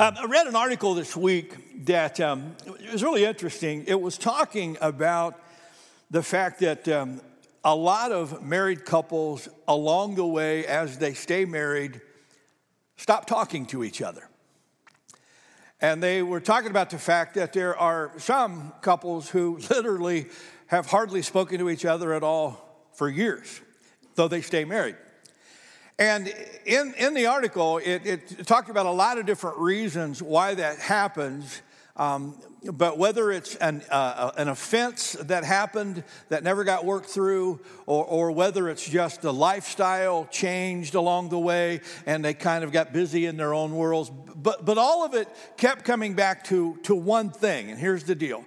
Um, I read an article this week that um, was really interesting. It was talking about the fact that um, a lot of married couples along the way, as they stay married, stop talking to each other. And they were talking about the fact that there are some couples who literally have hardly spoken to each other at all for years, though they stay married. And in, in the article, it, it talked about a lot of different reasons why that happens. Um, but whether it's an, uh, an offense that happened that never got worked through, or, or whether it's just the lifestyle changed along the way and they kind of got busy in their own worlds, but, but all of it kept coming back to, to one thing. And here's the deal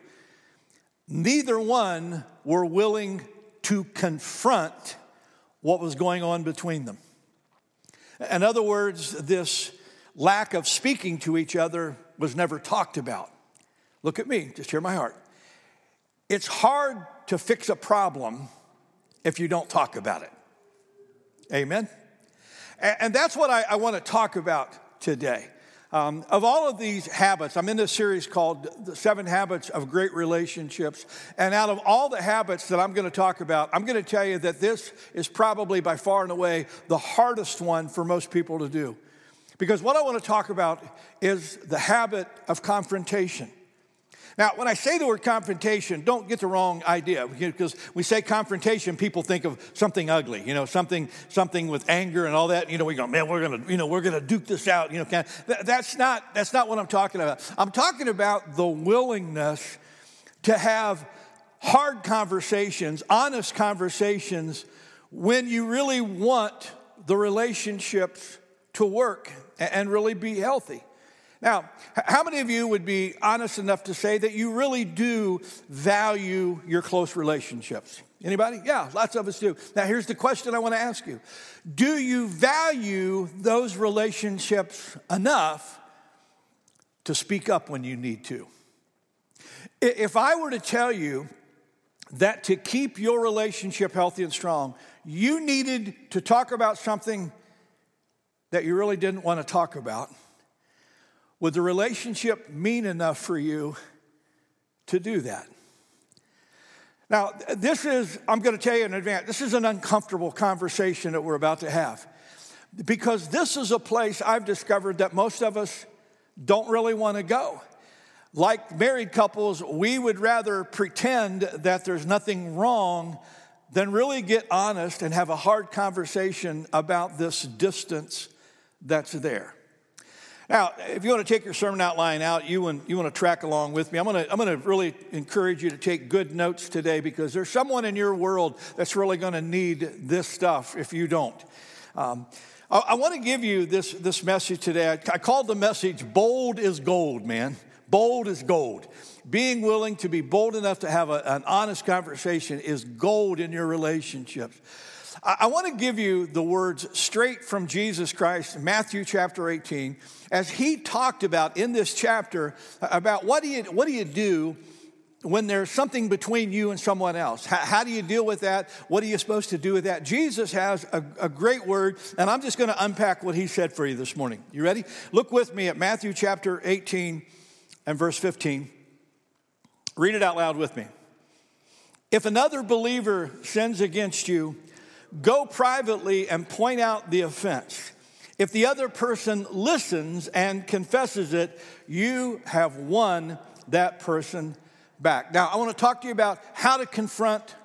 neither one were willing to confront what was going on between them. In other words, this lack of speaking to each other was never talked about. Look at me, just hear my heart. It's hard to fix a problem if you don't talk about it. Amen? And that's what I, want to talk about today. Um, of all of these habits, I'm in this series called The Seven Habits of Great Relationships. And out of all the habits that I'm going to talk about, I'm going to tell you that this is probably by far and away the hardest one for most people to do. Because what I want to talk about is the habit of confrontation. Now, when I say the word confrontation, don't get the wrong idea because we say confrontation, people think of something ugly, you know, something, something with anger and all that. You know, we go, man, we're gonna, you know, we're gonna duke this out. You know, that's not that's not what I'm talking about. I'm talking about the willingness to have hard conversations, honest conversations, when you really want the relationships to work and really be healthy. Now, how many of you would be honest enough to say that you really do value your close relationships? Anybody? Yeah, lots of us do. Now, here's the question I want to ask you Do you value those relationships enough to speak up when you need to? If I were to tell you that to keep your relationship healthy and strong, you needed to talk about something that you really didn't want to talk about would the relationship mean enough for you to do that? Now, this is, I'm going to tell you in advance, this is an uncomfortable conversation that we're about to have. Because this is a place I've discovered that most of us don't really want to go. Like married couples, we would rather pretend that there's nothing wrong than really get honest and have a hard conversation about this distance that's there. Now, if you want to take your sermon outline out, you want, you want to track along with me. I'm going to, I'm going to really encourage you to take good notes today because there's someone in your world that's really going to need this stuff if you don't. Um, I, I, want to give you this, this message today. I, I called the message Bold is Gold, man. Bold is gold. Being willing to be bold enough to have a, an honest conversation is gold in your relationships. I want to give you the words straight from Jesus Christ, Matthew chapter 18, as he talked about in this chapter about what do you, what do, you do when there's something between you and someone else. How, how, do you deal with that? What are you supposed to do with that? Jesus has a, a great word, and I'm just going to unpack what he said for you this morning. You ready? Look with me at Matthew chapter 18 and verse 15. Read it out loud with me. If another believer sins against you, go privately and point out the offense. If the other person listens and confesses it, you have won that person back. Now, I want to talk to you about how to confront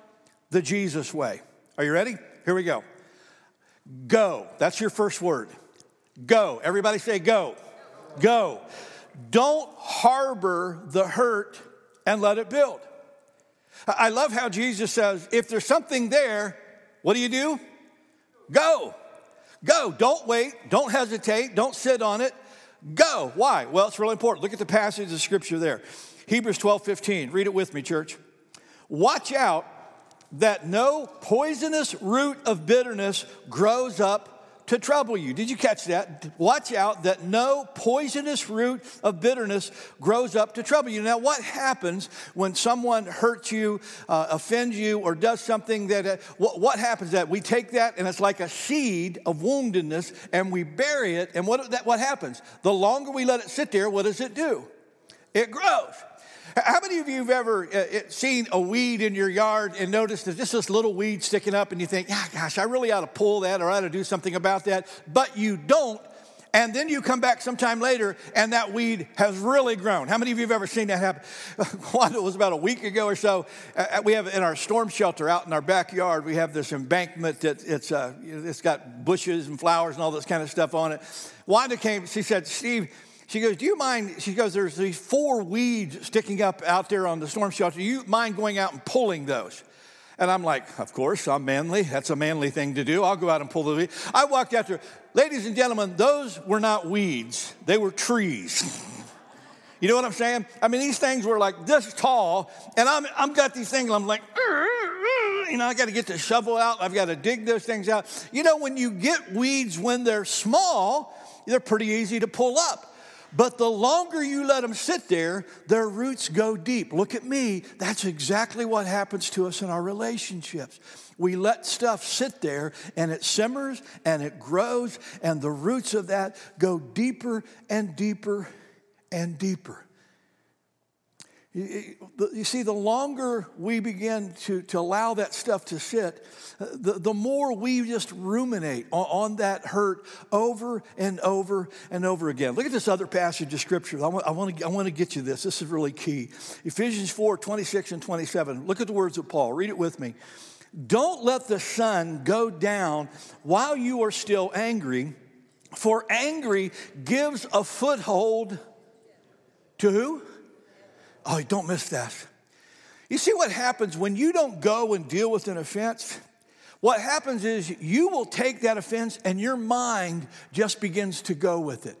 the Jesus way. Are you ready? Here we go. Go. That's your first word. Go. Everybody say go. Go. Don't harbor the hurt and let it build. I love how Jesus says if there's something there, what do you do? Go. Go. Don't wait. Don't hesitate. Don't sit on it. Go. Why? Well, it's really important. Look at the passage of scripture there. Hebrews 12 15. Read it with me, church. Watch out that no poisonous root of bitterness grows up to trouble you. Did you catch that? Watch out that no poisonous root of bitterness grows up to trouble you. Now, what happens when someone hurts you, uh, offends you, or does something that, uh, what, what, happens that we take that and it's like a seed of woundedness and we bury it. And what, that, what happens? The longer we let it sit there, what does it do? It grows. How many of you have ever uh, seen a weed in your yard and noticed there's just this little weed sticking up and you think, yeah, gosh, I really ought to pull that or I ought to do something about that, but you don't. And then you come back sometime later and that weed has really grown. How many of you have ever seen that happen? One, it was about a week ago or so. Uh, uh, we have in our storm shelter out in our backyard, we have this embankment that it's, uh, it's got bushes and flowers and all this kind of stuff on it. Wanda came, she said, Steve, she goes, Do you mind? She goes, There's these four weeds sticking up out there on the storm shelter. Do you mind going out and pulling those? And I'm like, Of course, I'm manly. That's a manly thing to do. I'll go out and pull the weeds. I walked out there. Ladies and gentlemen, those were not weeds, they were trees. You know what I'm saying? I mean, these things were like this tall, and I'm, I'm got these things, I'm like, you know, I got to get the shovel out. I've got to dig those things out. You know, when you get weeds when they're small, they're pretty easy to pull up. But the longer you let them sit there, their roots go deep. Look at me. That's exactly what happens to us in our relationships. We let stuff sit there and it simmers and it grows, and the roots of that go deeper and deeper and deeper. You see, the longer we begin to, to allow that stuff to sit, uh, the, the more we just ruminate on, on that hurt over and over and over again. Look at this other passage of scripture. I want, I, want to, I want to get you this. This is really key. Ephesians 4 26 and 27. Look at the words of Paul. Read it with me. Don't let the sun go down while you are still angry, for angry gives a foothold to who? Oh, don't miss that. You see what happens when you don't go and deal with an offense? What happens is you will take that offense and your mind just begins to go with it.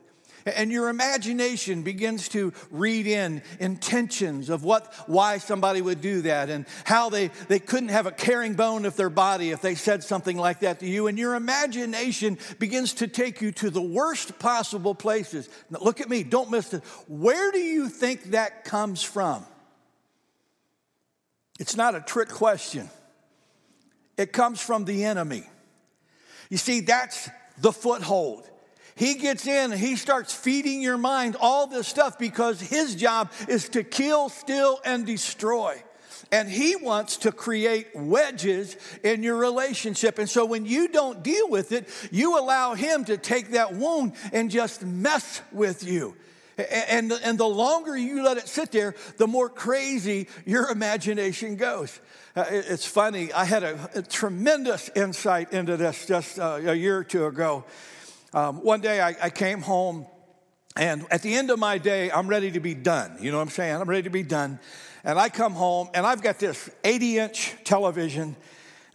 And your imagination begins to read in intentions of what, why somebody would do that and how they, they couldn't have a caring bone of their body if they said something like that to you. And your imagination begins to take you to the worst possible places. Now, look at me, don't miss it. Where do you think that comes from? It's not a trick question. It comes from the enemy. You see, that's the foothold. He gets in and he starts feeding your mind all this stuff because his job is to kill, steal, and destroy. And he wants to create wedges in your relationship. And so when you don't deal with it, you allow him to take that wound and just mess with you. And, and the longer you let it sit there, the more crazy your imagination goes. Uh, it's funny, I had a, a, tremendous insight into this just uh, a year or two ago. Um, one day I, I came home, and at the end of my day, I'm ready to be done. You know what I'm saying? I'm ready to be done. And I come home, and I've got this 80 inch television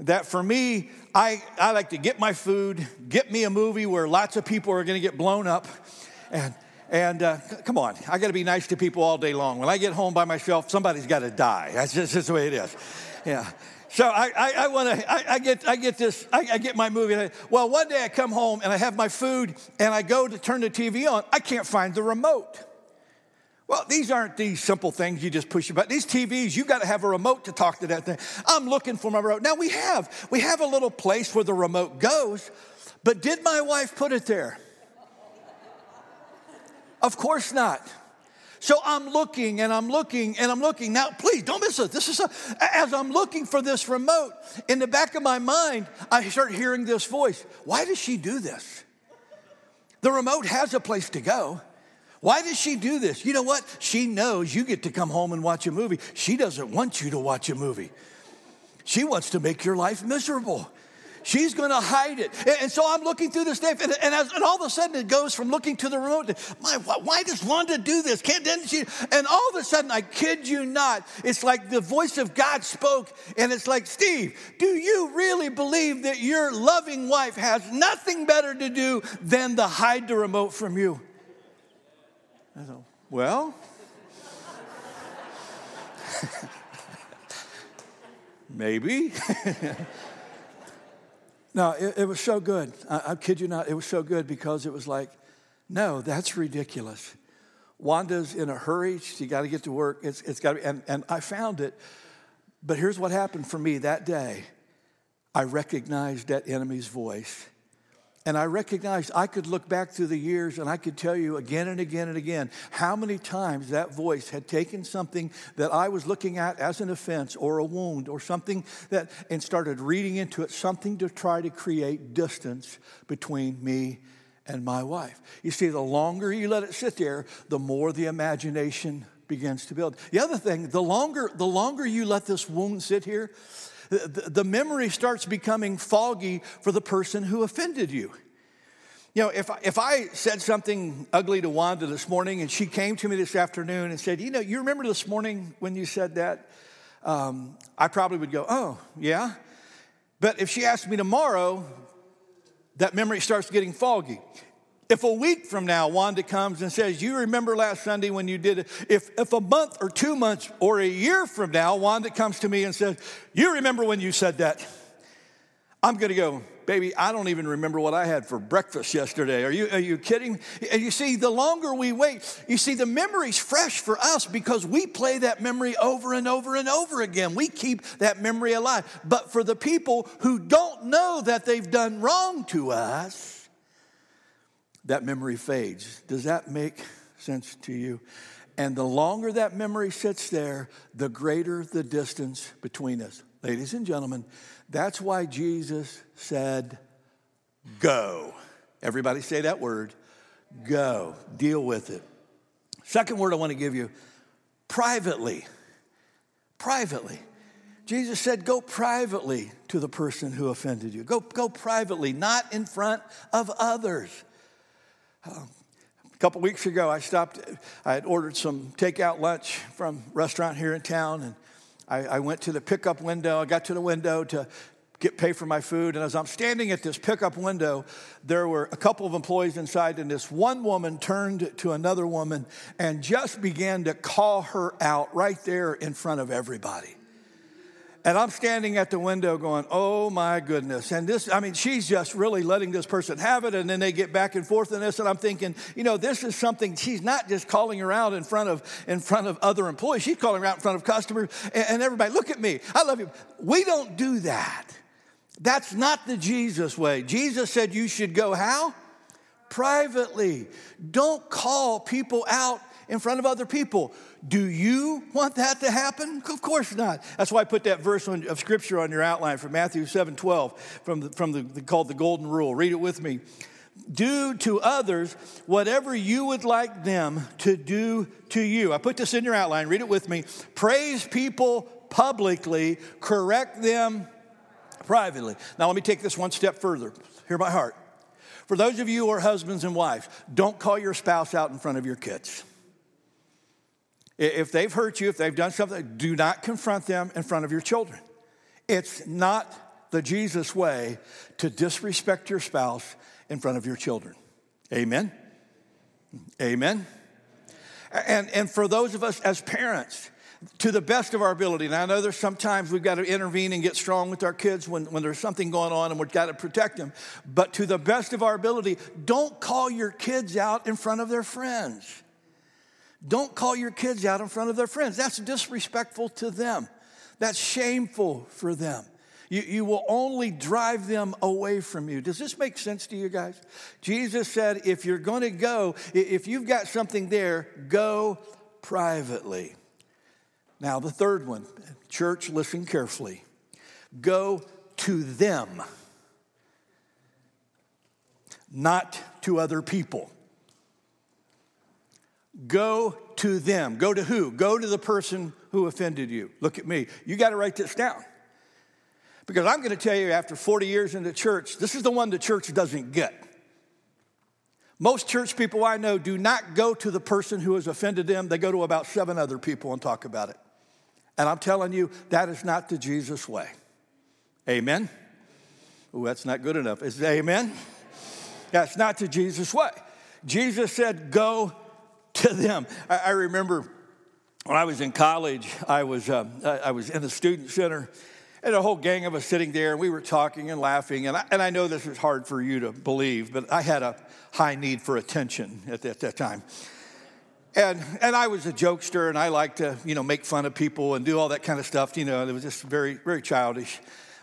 that for me, I, I like to get my food, get me a movie where lots of people are going to get blown up. And, and uh, come on, I got to be nice to people all day long. When I get home by myself, somebody's got to die. That's just, that's the way it is. Yeah. So I, I, I want to, I, I, get, I get this, I, I get my movie. Well, one day I come home and I have my food and I go to turn the TV on. I can't find the remote. Well, these aren't these simple things you just push a button. These TVs, you got to have a remote to talk to that thing. I'm looking for my remote. Now we have, we have a little place where the remote goes, but did my wife put it there? Of course not. So I'm looking and I'm looking and I'm looking. Now, please don't miss it. This is a, as I'm looking for this remote, in the back of my mind, I start hearing this voice. Why does she do this? The remote has a place to go. Why does she do this? You know what? She knows you get to come home and watch a movie. She doesn't want you to watch a movie. She wants to make your life miserable. She's going to hide it. And, so I'm looking through this stuff, and, and, as, and, all of a sudden it goes from looking to the remote to, my, why does Wanda do this? Can't, didn't she? And all of a sudden, I kid you not, it's like the voice of God spoke, and it's like, Steve, do you really believe that your loving wife has nothing better to do than to hide the remote from you? I thought, well, maybe. No, it, it was so good. I, I kid you not, it was so good because it was like, no, that's ridiculous. Wanda's in a hurry. She got to get to work. It's, it's got to be, and, and I found it. But here's what happened for me that day I recognized that enemy's voice. And I recognized I could look back through the years and I could tell you again and again and again how many times that voice had taken something that I was looking at as an offense or a wound or something that, and started reading into it, something to try to create distance between me and my wife. You see, the longer you let it sit there, the more the imagination begins to build. The other thing, the longer, the longer you let this wound sit here, the, memory starts becoming foggy for the person who offended you. You know, if, if I said something ugly to Wanda this morning and she came to me this afternoon and said, You know, you remember this morning when you said that? Um, I probably would go, Oh, yeah. But if she asked me tomorrow, that memory starts getting foggy. If a week from now Wanda comes and says, You remember last Sunday when you did it? If, if a month or two months or a year from now Wanda comes to me and says, You remember when you said that? I'm to go, Baby, I don't even remember what I had for breakfast yesterday. Are you, are you kidding? And you see, the longer we wait, you see, the memory's fresh for us because we play that memory over and over and over again. We keep that memory alive. But for the people who don't know that they've done wrong to us, that memory fades. Does that make sense to you? And the longer that memory sits there, the greater the distance between us. Ladies and gentlemen, that's why Jesus said, Go. Everybody say that word. Go. Deal with it. Second word I want to give you privately. Privately. Jesus said, Go privately to the person who offended you. Go, go privately, not in front of others. A couple weeks ago, I stopped, I had ordered some takeout lunch from a restaurant here in town, and I, I went to the pickup window. I got to the window to get pay for my food. And as I'm standing at this pickup window, there were a couple of employees inside, and this one woman turned to another woman and just began to call her out right there in front of everybody. And I'm standing at the window going, oh my goodness. And this, I mean, she's just really letting this person have it. And then they get back and forth in this. And I'm thinking, you know, this is something, she's not just calling her out in front of, in front of other employees. She's calling her out in front of customers and, and everybody. Look at me. I love you. We don't do that. That's not the Jesus way. Jesus said you should go how? Privately. Don't call people out in front of other people. Do you want that to happen? Of course not. That's why I put that verse on, of scripture on your outline from Matthew 7 12, from, the, from the, called the Golden Rule. Read it with me. Do to others whatever you would like them to do to you. I put this in your outline. Read it with me. Praise people publicly, correct them privately. Now, let me take this one step further. Hear my heart. For those of you who are husbands and wives, don't call your spouse out in front of your kids. If they've hurt you, if they've done something, do not confront them in front of your children. It's not the Jesus way to disrespect your spouse in front of your children. Amen? Amen? And, and for those of us as parents, to the best of our ability. And I know there's sometimes we've got to intervene and get strong with our kids when, when there's something going on and we've got to protect them. But to the best of our ability, don't call your kids out in front of their friends. Don't call your kids out in front of their friends. That's disrespectful to them. That's shameful for them. You, you will only drive them away from you. Does this make sense to you guys? Jesus said, if you're going to go, if you've got something there, go privately. Now, the third one, church, listen carefully. Go to them, not to other people. Go to them. Go to who? Go to the person who offended you. Look at me. You got to write this down. Because I'm going to tell you, after 40 years in the church, this is the one the church doesn't get. Most church people I know do not go to the person who has offended them, they go to about seven other people and talk about it. And I'm telling you, that is not the Jesus way. Amen? Oh, that's not good enough. Is it amen? That's not the Jesus way. Jesus said, Go to them. I, I remember when I was in college, I was, uh, I was in the student center, And a whole gang of us sitting there, and we were talking and laughing. And I, and I know this is hard for you to believe, but I had a high need for attention at at that time. And, and I was a jokester, and I liked to, you know, make fun of people and do all that kind of stuff. You know, it was just very, very childish.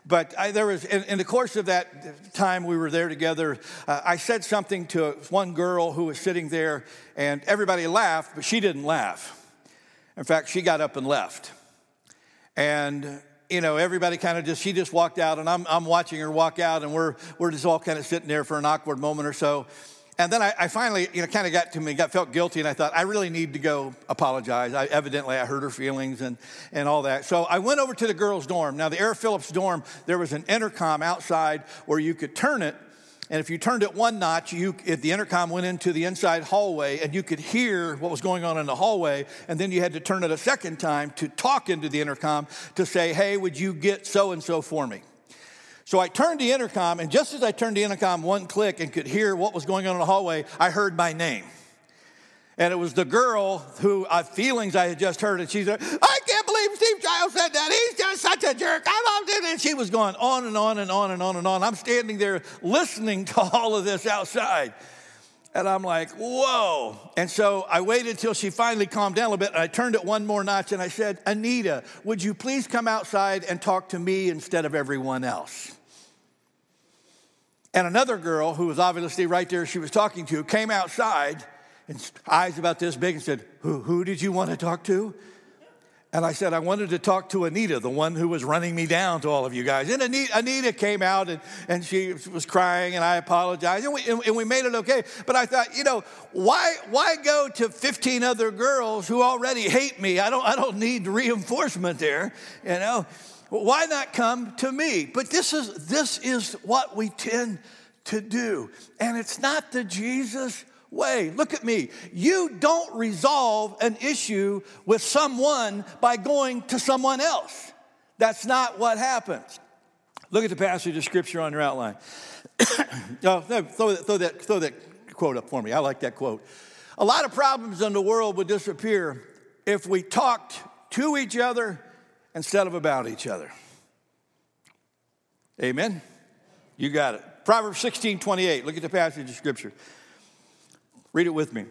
But I, there was, in, in, the course of that time we were there together, uh, I said something to one girl who was sitting there, and everybody laughed, but she didn't laugh. In fact, she got up and left. And you know, everybody kind of just, she just walked out, and I'm, I'm watching her walk out, and we're, we're just all kind of sitting there for an awkward moment or so. And then I, I finally, you know, kind of got to me, got felt guilty, and I thought I really need to go apologize. I, evidently, I hurt her feelings and and all that. So I went over to the girls' dorm. Now, the Air Phillips dorm, there was an intercom outside where you could turn it, and if you turned it one notch, you, if the intercom went into the inside hallway and you could hear what was going on in the hallway, and then you had to turn it a second time to talk into the intercom to say, hey, would you get so and so for me? So I turned the intercom, and just as I turned the intercom one click and could hear what was going on in the hallway, I heard my name. And it was the girl who uh, feelings I had just heard, and she said, I can't believe Steve Giles said that. He's just such a jerk. I loved it. And she was going on and on and on and on and on. I'm standing there listening to all of this outside. And I'm like, whoa. And so I waited till she finally calmed down a little bit. And I turned it one more notch and I said, Anita, would you please come outside and talk to me instead of everyone else? And another girl who was obviously right there, she was talking to, came outside and eyes about this big and said, who, who did you want to talk to? And I said, I wanted to talk to Anita, the one who was running me down to all of you guys. And Anita, Anita came out and, and she was crying, and I apologized, and we, and we made it okay. But I thought, you know, why, why go to 15 other girls who already hate me? I don't, I don't need reinforcement there, you know? Why not come to me? But this is, this is what we tend to do. And it's not the Jesus way. Look at me. You don't resolve an issue with someone by going to someone else. That's not what happens. Look at the passage of scripture on your outline. oh, throw, throw, that, throw that quote up for me. I like that quote. A lot of problems in the world would disappear if we talked to each other instead of about each other. Amen? You got it. Proverbs 16 28. Look at the passage of scripture. Read it with me.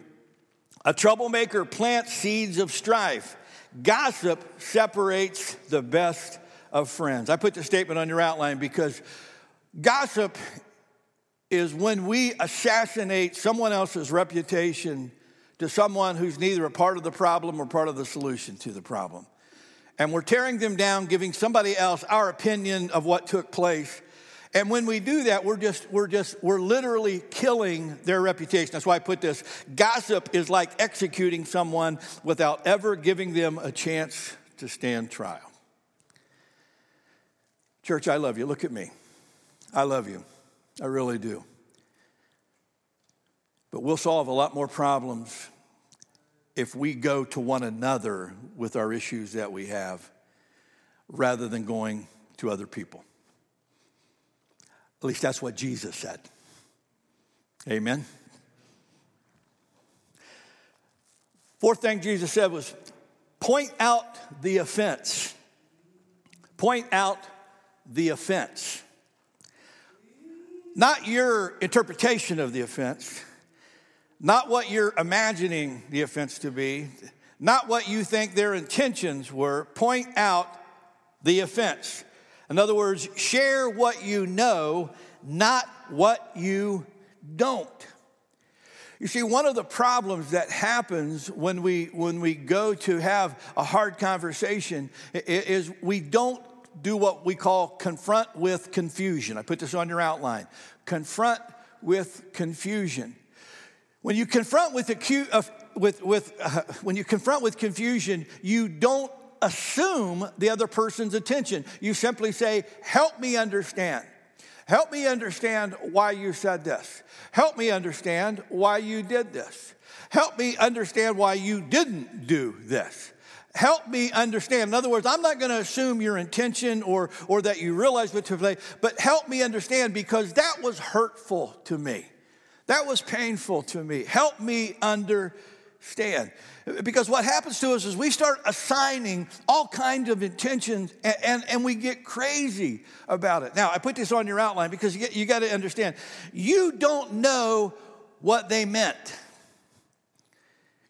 A troublemaker plants seeds of strife. Gossip separates the best of friends. I put the statement on your outline because gossip is when we assassinate someone else's reputation to someone who's neither a part of the problem or part of the solution to the problem. And we're tearing them down, giving somebody else our opinion of what took place and when we do that, we're just, we're just, we're literally killing their reputation. That's why I put this. Gossip is like executing someone without ever giving them a chance to stand trial. Church, I love you. Look at me. I love you. I really do. But we'll solve a lot more problems if we go to one another with our issues that we have rather than going to other people. At least that's what Jesus said. Amen. Fourth thing Jesus said was point out the offense. Point out the offense. Not your interpretation of the offense, not what you're imagining the offense to be, not what you think their intentions were. Point out the offense. In other words, share what you know, not what you don't. You see, one of the problems that happens when we, when we go to have a hard conversation is we don't do what we call confront with confusion. I put this on your outline. Confront with confusion. When you confront with, acu- uh, with, with uh, when you confront with confusion, you don't assume the other person's attention. You simply say, Help me understand. Help me understand why you said this. Help me understand why you did this. Help me understand why you didn't do this. Help me understand. In other words, I'm not going to assume your intention or, or that you realize what to play, but help me understand because that was hurtful to me. That was painful to me. Help me understand. Because what happens to us is we start assigning all kinds of intentions and, and, and we get crazy about it. Now, I put this on your outline because you, you got to understand you don't know what they meant.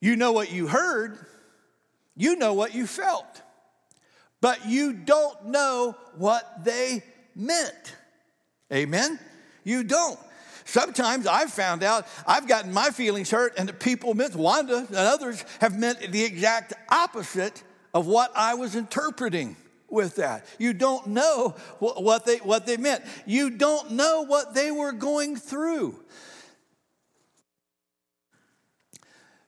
You know what you heard, you know what you felt, but you don't know what they meant. Amen? You don't. Sometimes I've found out I've gotten my feelings hurt, and the people meant, Wanda and others have meant the exact opposite of what I was interpreting with that. You don't know what they, what they meant, you don't know what they were going through.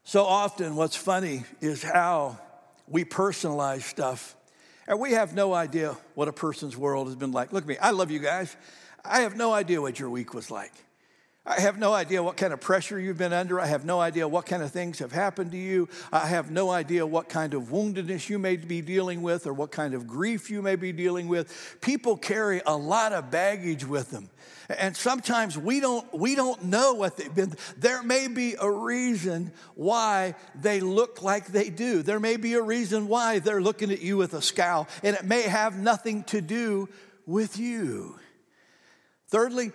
So often, what's funny is how we personalize stuff, and we have no idea what a person's world has been like. Look at me, I love you guys. I have no idea what your week was like. I have no idea what kind of pressure you've been under. I have no idea what kind of things have happened to you. I have no idea what kind of woundedness you may be dealing with or what kind of grief you may be dealing with. People carry a lot of baggage with them. And sometimes we don't, we don't know what they've been. There may be a reason why they look like they do. There may be a reason why they're looking at you with a scowl, and it may have nothing to do with you. Thirdly,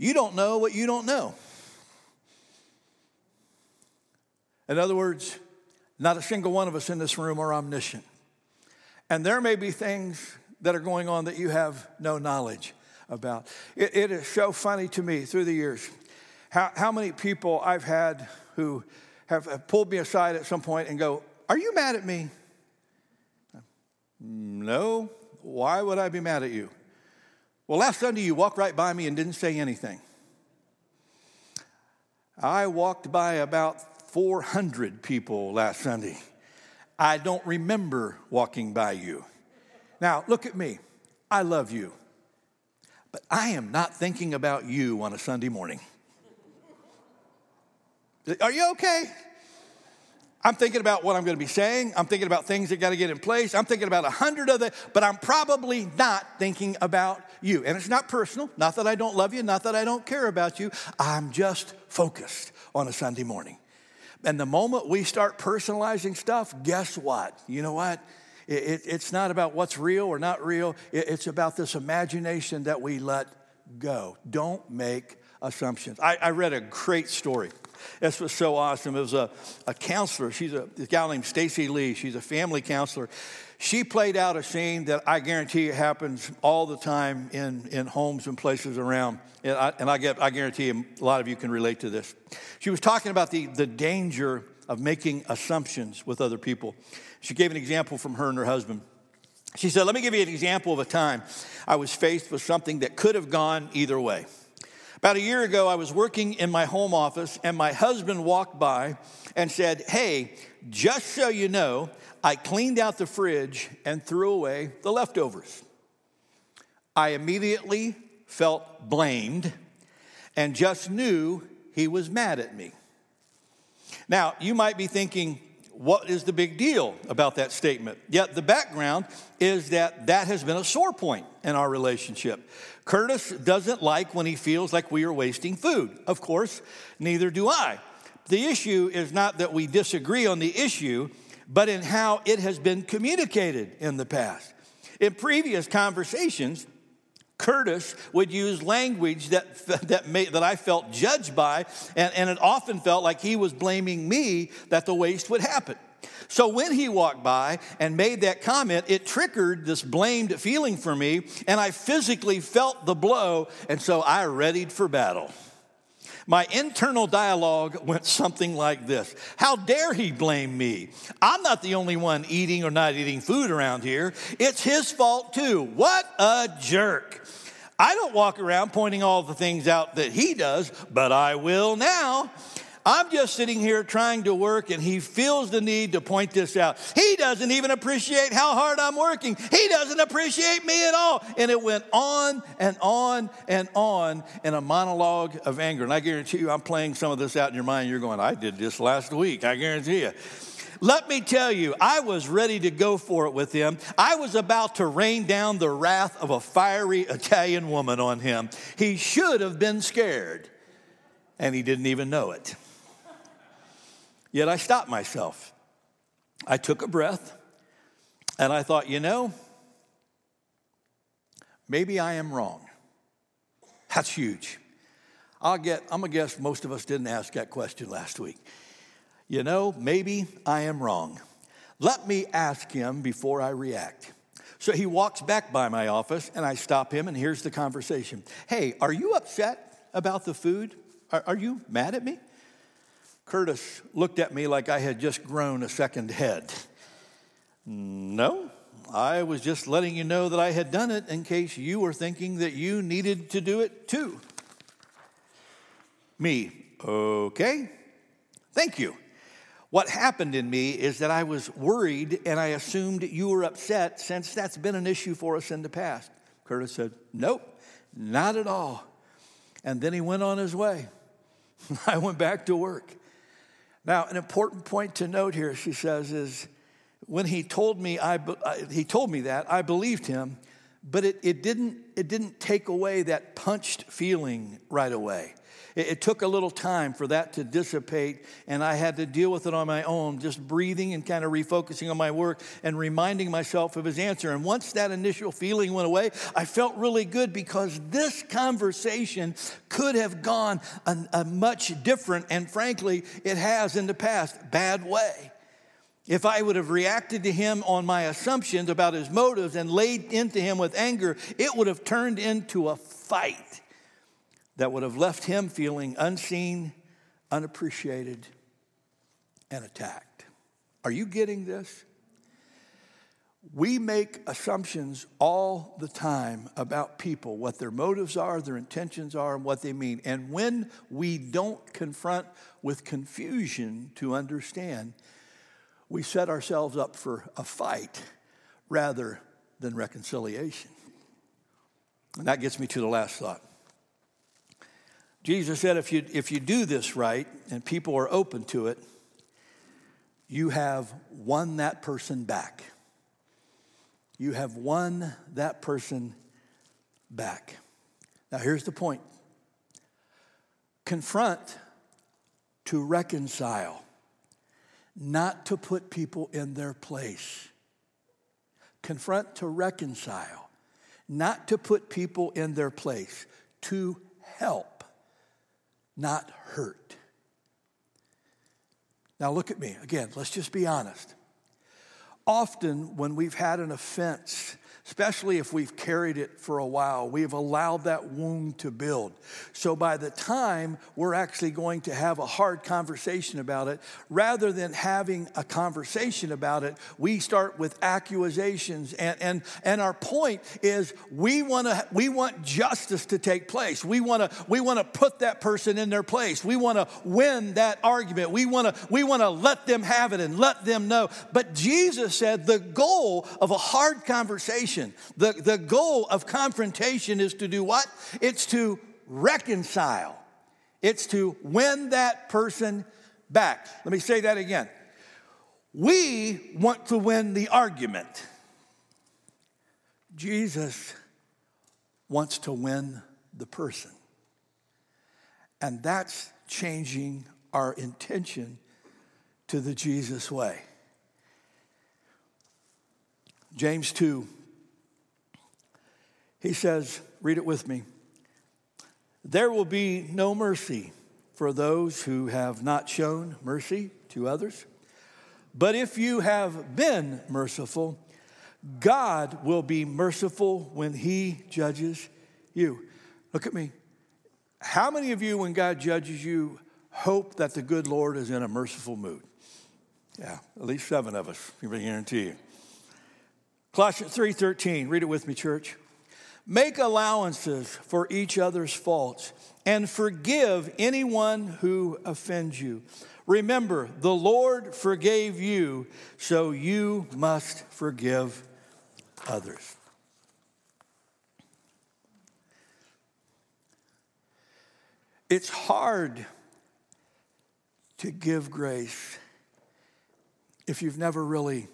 you don't know what you don't know. In other words, not a single one of us in this room are omniscient. And there may be things that are going on that you have no knowledge about. it, it is so funny to me through the years how, how many people I've had who have, have pulled me aside at some point and go, Are you mad at me? Mm, no. Why would I be mad at you? Well, last Sunday you walked right by me and didn't say anything. I walked by about 400 people last Sunday. I don't remember walking by you. Now, look at me. I love you. But I am not thinking about you on a Sunday morning. Are you okay? I'm thinking about what I'm going to be saying. I'm thinking about things that got to get in place. I'm thinking about a hundred of them, but I'm probably not thinking about you. And it's not personal, not that I don't love you, not that I don't care about you. I'm just focused on a Sunday morning. And the moment we start personalizing stuff, guess what? You know what? It, it, it's not about what's real or not real, it, it's about this imagination that we let go. Don't make assumptions. I, I read a great story this was so awesome. It was a, a counselor. She's a, a gal named Stacy Lee. She's a family counselor. She played out a scene that I guarantee it happens all the time in, in homes and places around. And, I, and I, get, I guarantee a lot of you can relate to this. She was talking about the, the danger of making assumptions with other people. She gave an example from her and her husband. She said, Let me give you an example of a time I was faced with something that could have gone either way. About a year ago, I was working in my home office, and my husband walked by and said, Hey, just so you know, I cleaned out the fridge and threw away the leftovers. I immediately felt blamed and just knew he was mad at me. Now, you might be thinking, what is the big deal about that statement? Yet the background is that that has been a sore point in our relationship. Curtis doesn't like when he feels like we are wasting food. Of course, neither do I. The issue is not that we disagree on the issue, but in how it has been communicated in the past. In previous conversations, Curtis would use language that, that, that I felt judged by, and, and it often felt like he was blaming me that the waste would happen. So when he walked by and made that comment, it triggered this blamed feeling for me, and I physically felt the blow, and so I readied for battle. My internal dialogue went something like this How dare he blame me? I'm not the only one eating or not eating food around here. It's his fault too. What a jerk. I don't walk around pointing all the things out that he does, but I will now. I'm just sitting here trying to work, and he feels the need to point this out. He doesn't even appreciate how hard I'm working. He doesn't appreciate me at all. And it went on and on and on in a monologue of anger. And I guarantee you, I'm playing some of this out in your mind. You're going, I did this last week. I guarantee you. Let me tell you, I was ready to go for it with him. I was about to rain down the wrath of a fiery Italian woman on him. He should have been scared, and he didn't even know it. Yet I stopped myself. I took a breath and I thought, you know, maybe I am wrong. That's huge. I'll get, I'm gonna guess most of us didn't ask that question last week. You know, maybe I am wrong. Let me ask him before I react. So he walks back by my office and I stop him and here's the conversation. Hey, are you upset about the food? Are, are you mad at me? Curtis looked at me like I had just grown a second head. No, I was just letting you know that I had done it in case you were thinking that you needed to do it too. Me, okay, thank you. What happened in me is that I was worried and I assumed you were upset since that's been an issue for us in the past. Curtis said, Nope, not at all. And then he went on his way. I went back to work. Now, an important point to note here, she says, is when he told me, I, he told me that, I believed him, but it, it, didn't, it didn't take away that punched feeling right away. It, it, took a little time for that to dissipate, and I had to deal with it on my own, just breathing and kind of refocusing on my work and reminding myself of his answer. And once that initial feeling went away, I felt really good because this conversation could have gone a, a much different, and frankly, it has in the past, bad way. If I would have reacted to him on my assumptions about his motives and laid into him with anger, it would have turned into a fight that would have left him feeling unseen, unappreciated, and attacked. Are you getting this? We make assumptions all the time about people, what their motives are, their intentions are, and what they mean. And when we don't confront with confusion to understand, we set ourselves up for a fight rather than reconciliation. And that gets me to the last thought. Jesus said, if you, if you do this right and people are open to it, you have won that person back. You have won that person back. Now, here's the point confront to reconcile, not to put people in their place. Confront to reconcile, not to put people in their place, to help not hurt. Now, look at me. Again, let's just be honest. Often, when we've had an offense especially if we've carried it for a while. We've allowed that wound to build. So by the time we're actually going to have a hard conversation about it, rather than having a conversation about it, we start with accusations. And, and, and our point is we, wanna, we want justice to take place. We want to we wanna put that person in their place. We want to win that argument. We want to we wanna let them have it and let them know. But Jesus said the goal of a hard conversation the, the goal of confrontation is to do what? It's to reconcile, it's to win that person back. Let me say that again. We want to win the argument. Jesus wants to win the person. And that's changing our intention to the Jesus way. James 2 he says, read it with me. There will be no mercy for those who have not shown mercy to others. But if you have been merciful, God will be merciful when He judges you. Look at me. How many of you, when God judges you, hope that the good Lord is in a merciful mood? Yeah, at least seven of us, I guarantee you. Colossians 3.13, read it with me, church. Make allowances for each other's faults and forgive anyone who offends you. Remember, the Lord forgave you, so you must forgive others. It's hard to give grace if you've never really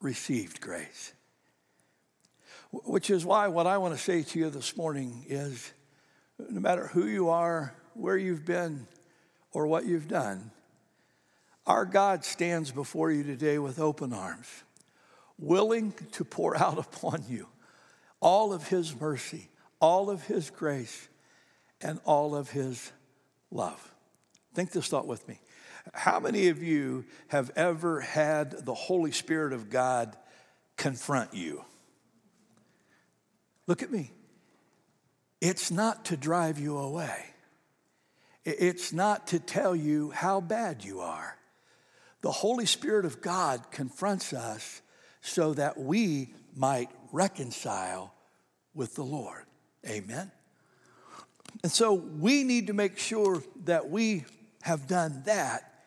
received grace. Which is why what I want to say to you this morning is no matter who you are, where you've been, or what you've done, Our God stands before you today with open arms, willing to pour out upon you all of his mercy, all of his grace, and all of his love. Think this thought with me. How many of you have ever had the Holy Spirit of God confront you? Look at me. It's not to drive you away. It's not to tell you how bad you are. The Holy Spirit of God confronts us so that we might reconcile with the Lord. Amen. And so we need to make sure that we have done that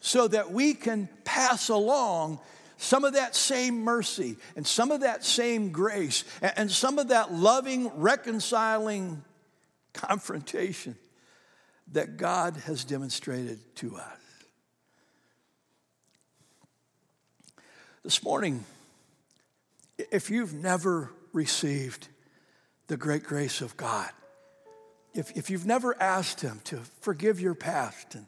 so that we can pass along some of that same mercy and some of that same grace and some of that loving, reconciling confrontation that God has demonstrated to us. This morning, if you've never received the great grace of God, if, if you've never asked Him to forgive your past and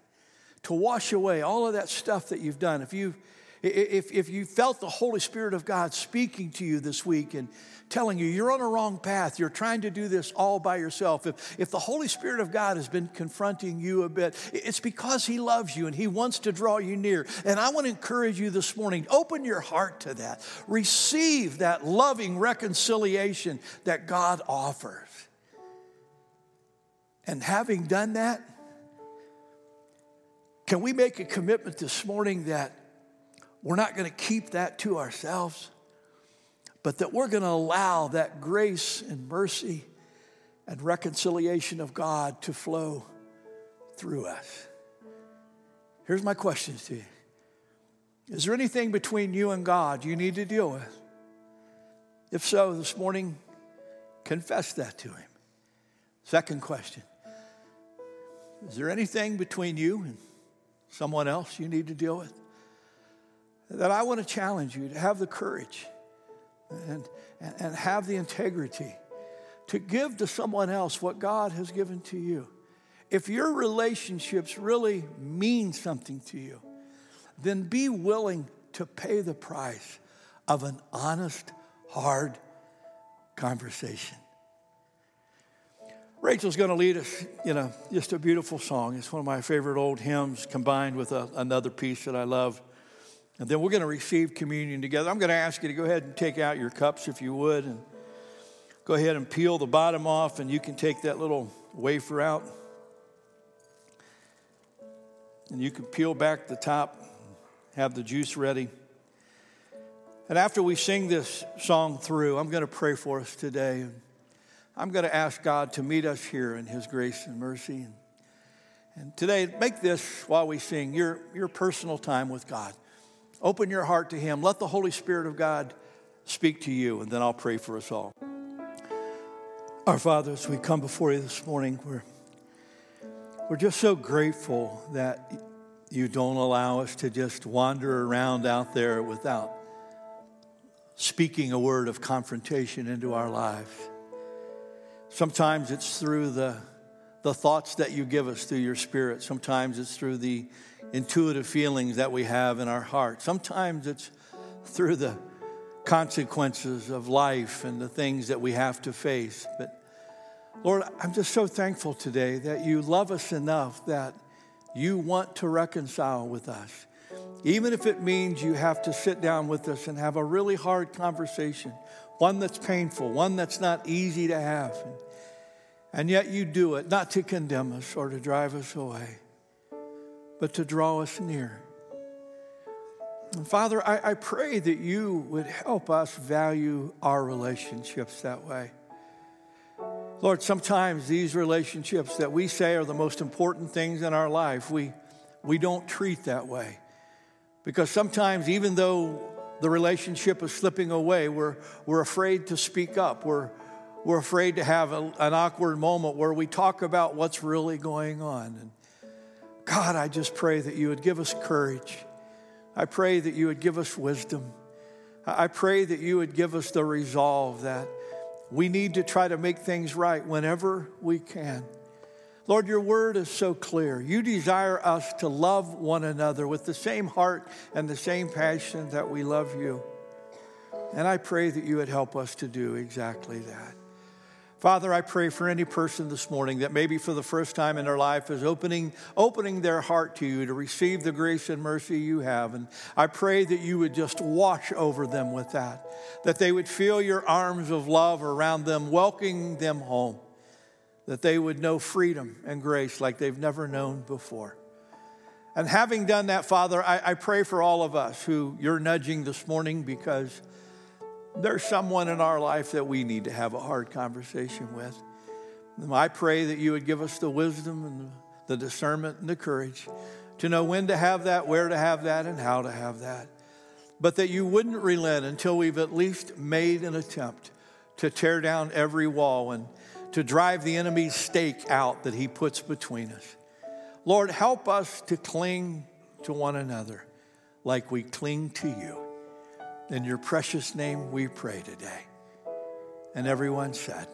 to wash away all of that stuff that you've done, if you if, if you felt the Holy Spirit of God speaking to you this week and telling you you're on a wrong path, you're trying to do this all by yourself, if, if the Holy Spirit of God has been confronting you a bit, it's because He loves you and He wants to draw you near. And I want to encourage you this morning open your heart to that, receive that loving reconciliation that God offers. And having done that, can we make a commitment this morning that we're not going to keep that to ourselves, but that we're going to allow that grace and mercy and reconciliation of God to flow through us. Here's my questions to you Is there anything between you and God you need to deal with? If so, this morning, confess that to Him. Second question Is there anything between you and someone else you need to deal with? That I want to challenge you to have the courage and, and, have the integrity to give to someone else what God has given to you. If your relationships really mean something to you, then be willing to pay the price of an honest, hard conversation. Rachel's going to lead us in a, just a beautiful song. It's one of my favorite old hymns combined with a, another piece that I love. And then we're going to receive communion together. I'm going to ask you to go ahead and take out your cups if you would, and go ahead and peel the bottom off, and you can take that little wafer out. And you can peel back the top, have the juice ready. And after we sing this song through, I'm going to pray for us today. I'm going to ask God to meet us here in His grace and mercy. And today, make this while we sing your, your personal time with God. Open your heart to Him. Let the Holy Spirit of God speak to you, and then I'll pray for us all. Our Father, as we come before you this morning, we're, we're just so grateful that you don't allow us to just wander around out there without speaking a word of confrontation into our lives. Sometimes it's through the, the thoughts that you give us through your Spirit, sometimes it's through the intuitive feelings that we have in our heart. Sometimes it's through the consequences of life and the things that we have to face. But Lord, I'm just so thankful today that you love us enough that you want to reconcile with us. Even if it means you have to sit down with us and have a really hard conversation, one that's painful, one that's not easy to have. And yet you do it, not to condemn us or to drive us away but to draw us near. And Father, I, I pray that you would help us value our relationships that way. Lord, sometimes these relationships that we say are the most important things in our life, we, we don't treat that way. Because sometimes, even though the relationship is slipping away, we're, we're afraid to speak up. We're, we're afraid to have a, an awkward moment where we talk about what's really going on. And God, I just pray that you would give us courage. I pray that you would give us wisdom. I pray that you would give us the resolve that we need to try to make things right whenever we can. Lord, your word is so clear. You desire us to love one another with the same heart and the same passion that we love you. And I pray that you would help us to do exactly that. Father, I pray for any person this morning that maybe for the first time in their life is opening, opening their heart to you to receive the grace and mercy you have. And I pray that you would just watch over them with that, that they would feel your arms of love around them, welcoming them home, that they would know freedom and grace like they've never known before. And having done that, Father, I, I pray for all of us who you're nudging this morning because there's someone in our life that we need to have a hard conversation with. I pray that you would give us the wisdom and the discernment and the courage to know when to have that, where to have that, and how to have that. But that you wouldn't relent until we've at least made an attempt to tear down every wall and to drive the enemy's stake out that he puts between us. Lord, help us to cling to one another like we cling to you. In your precious name we pray today. And everyone said,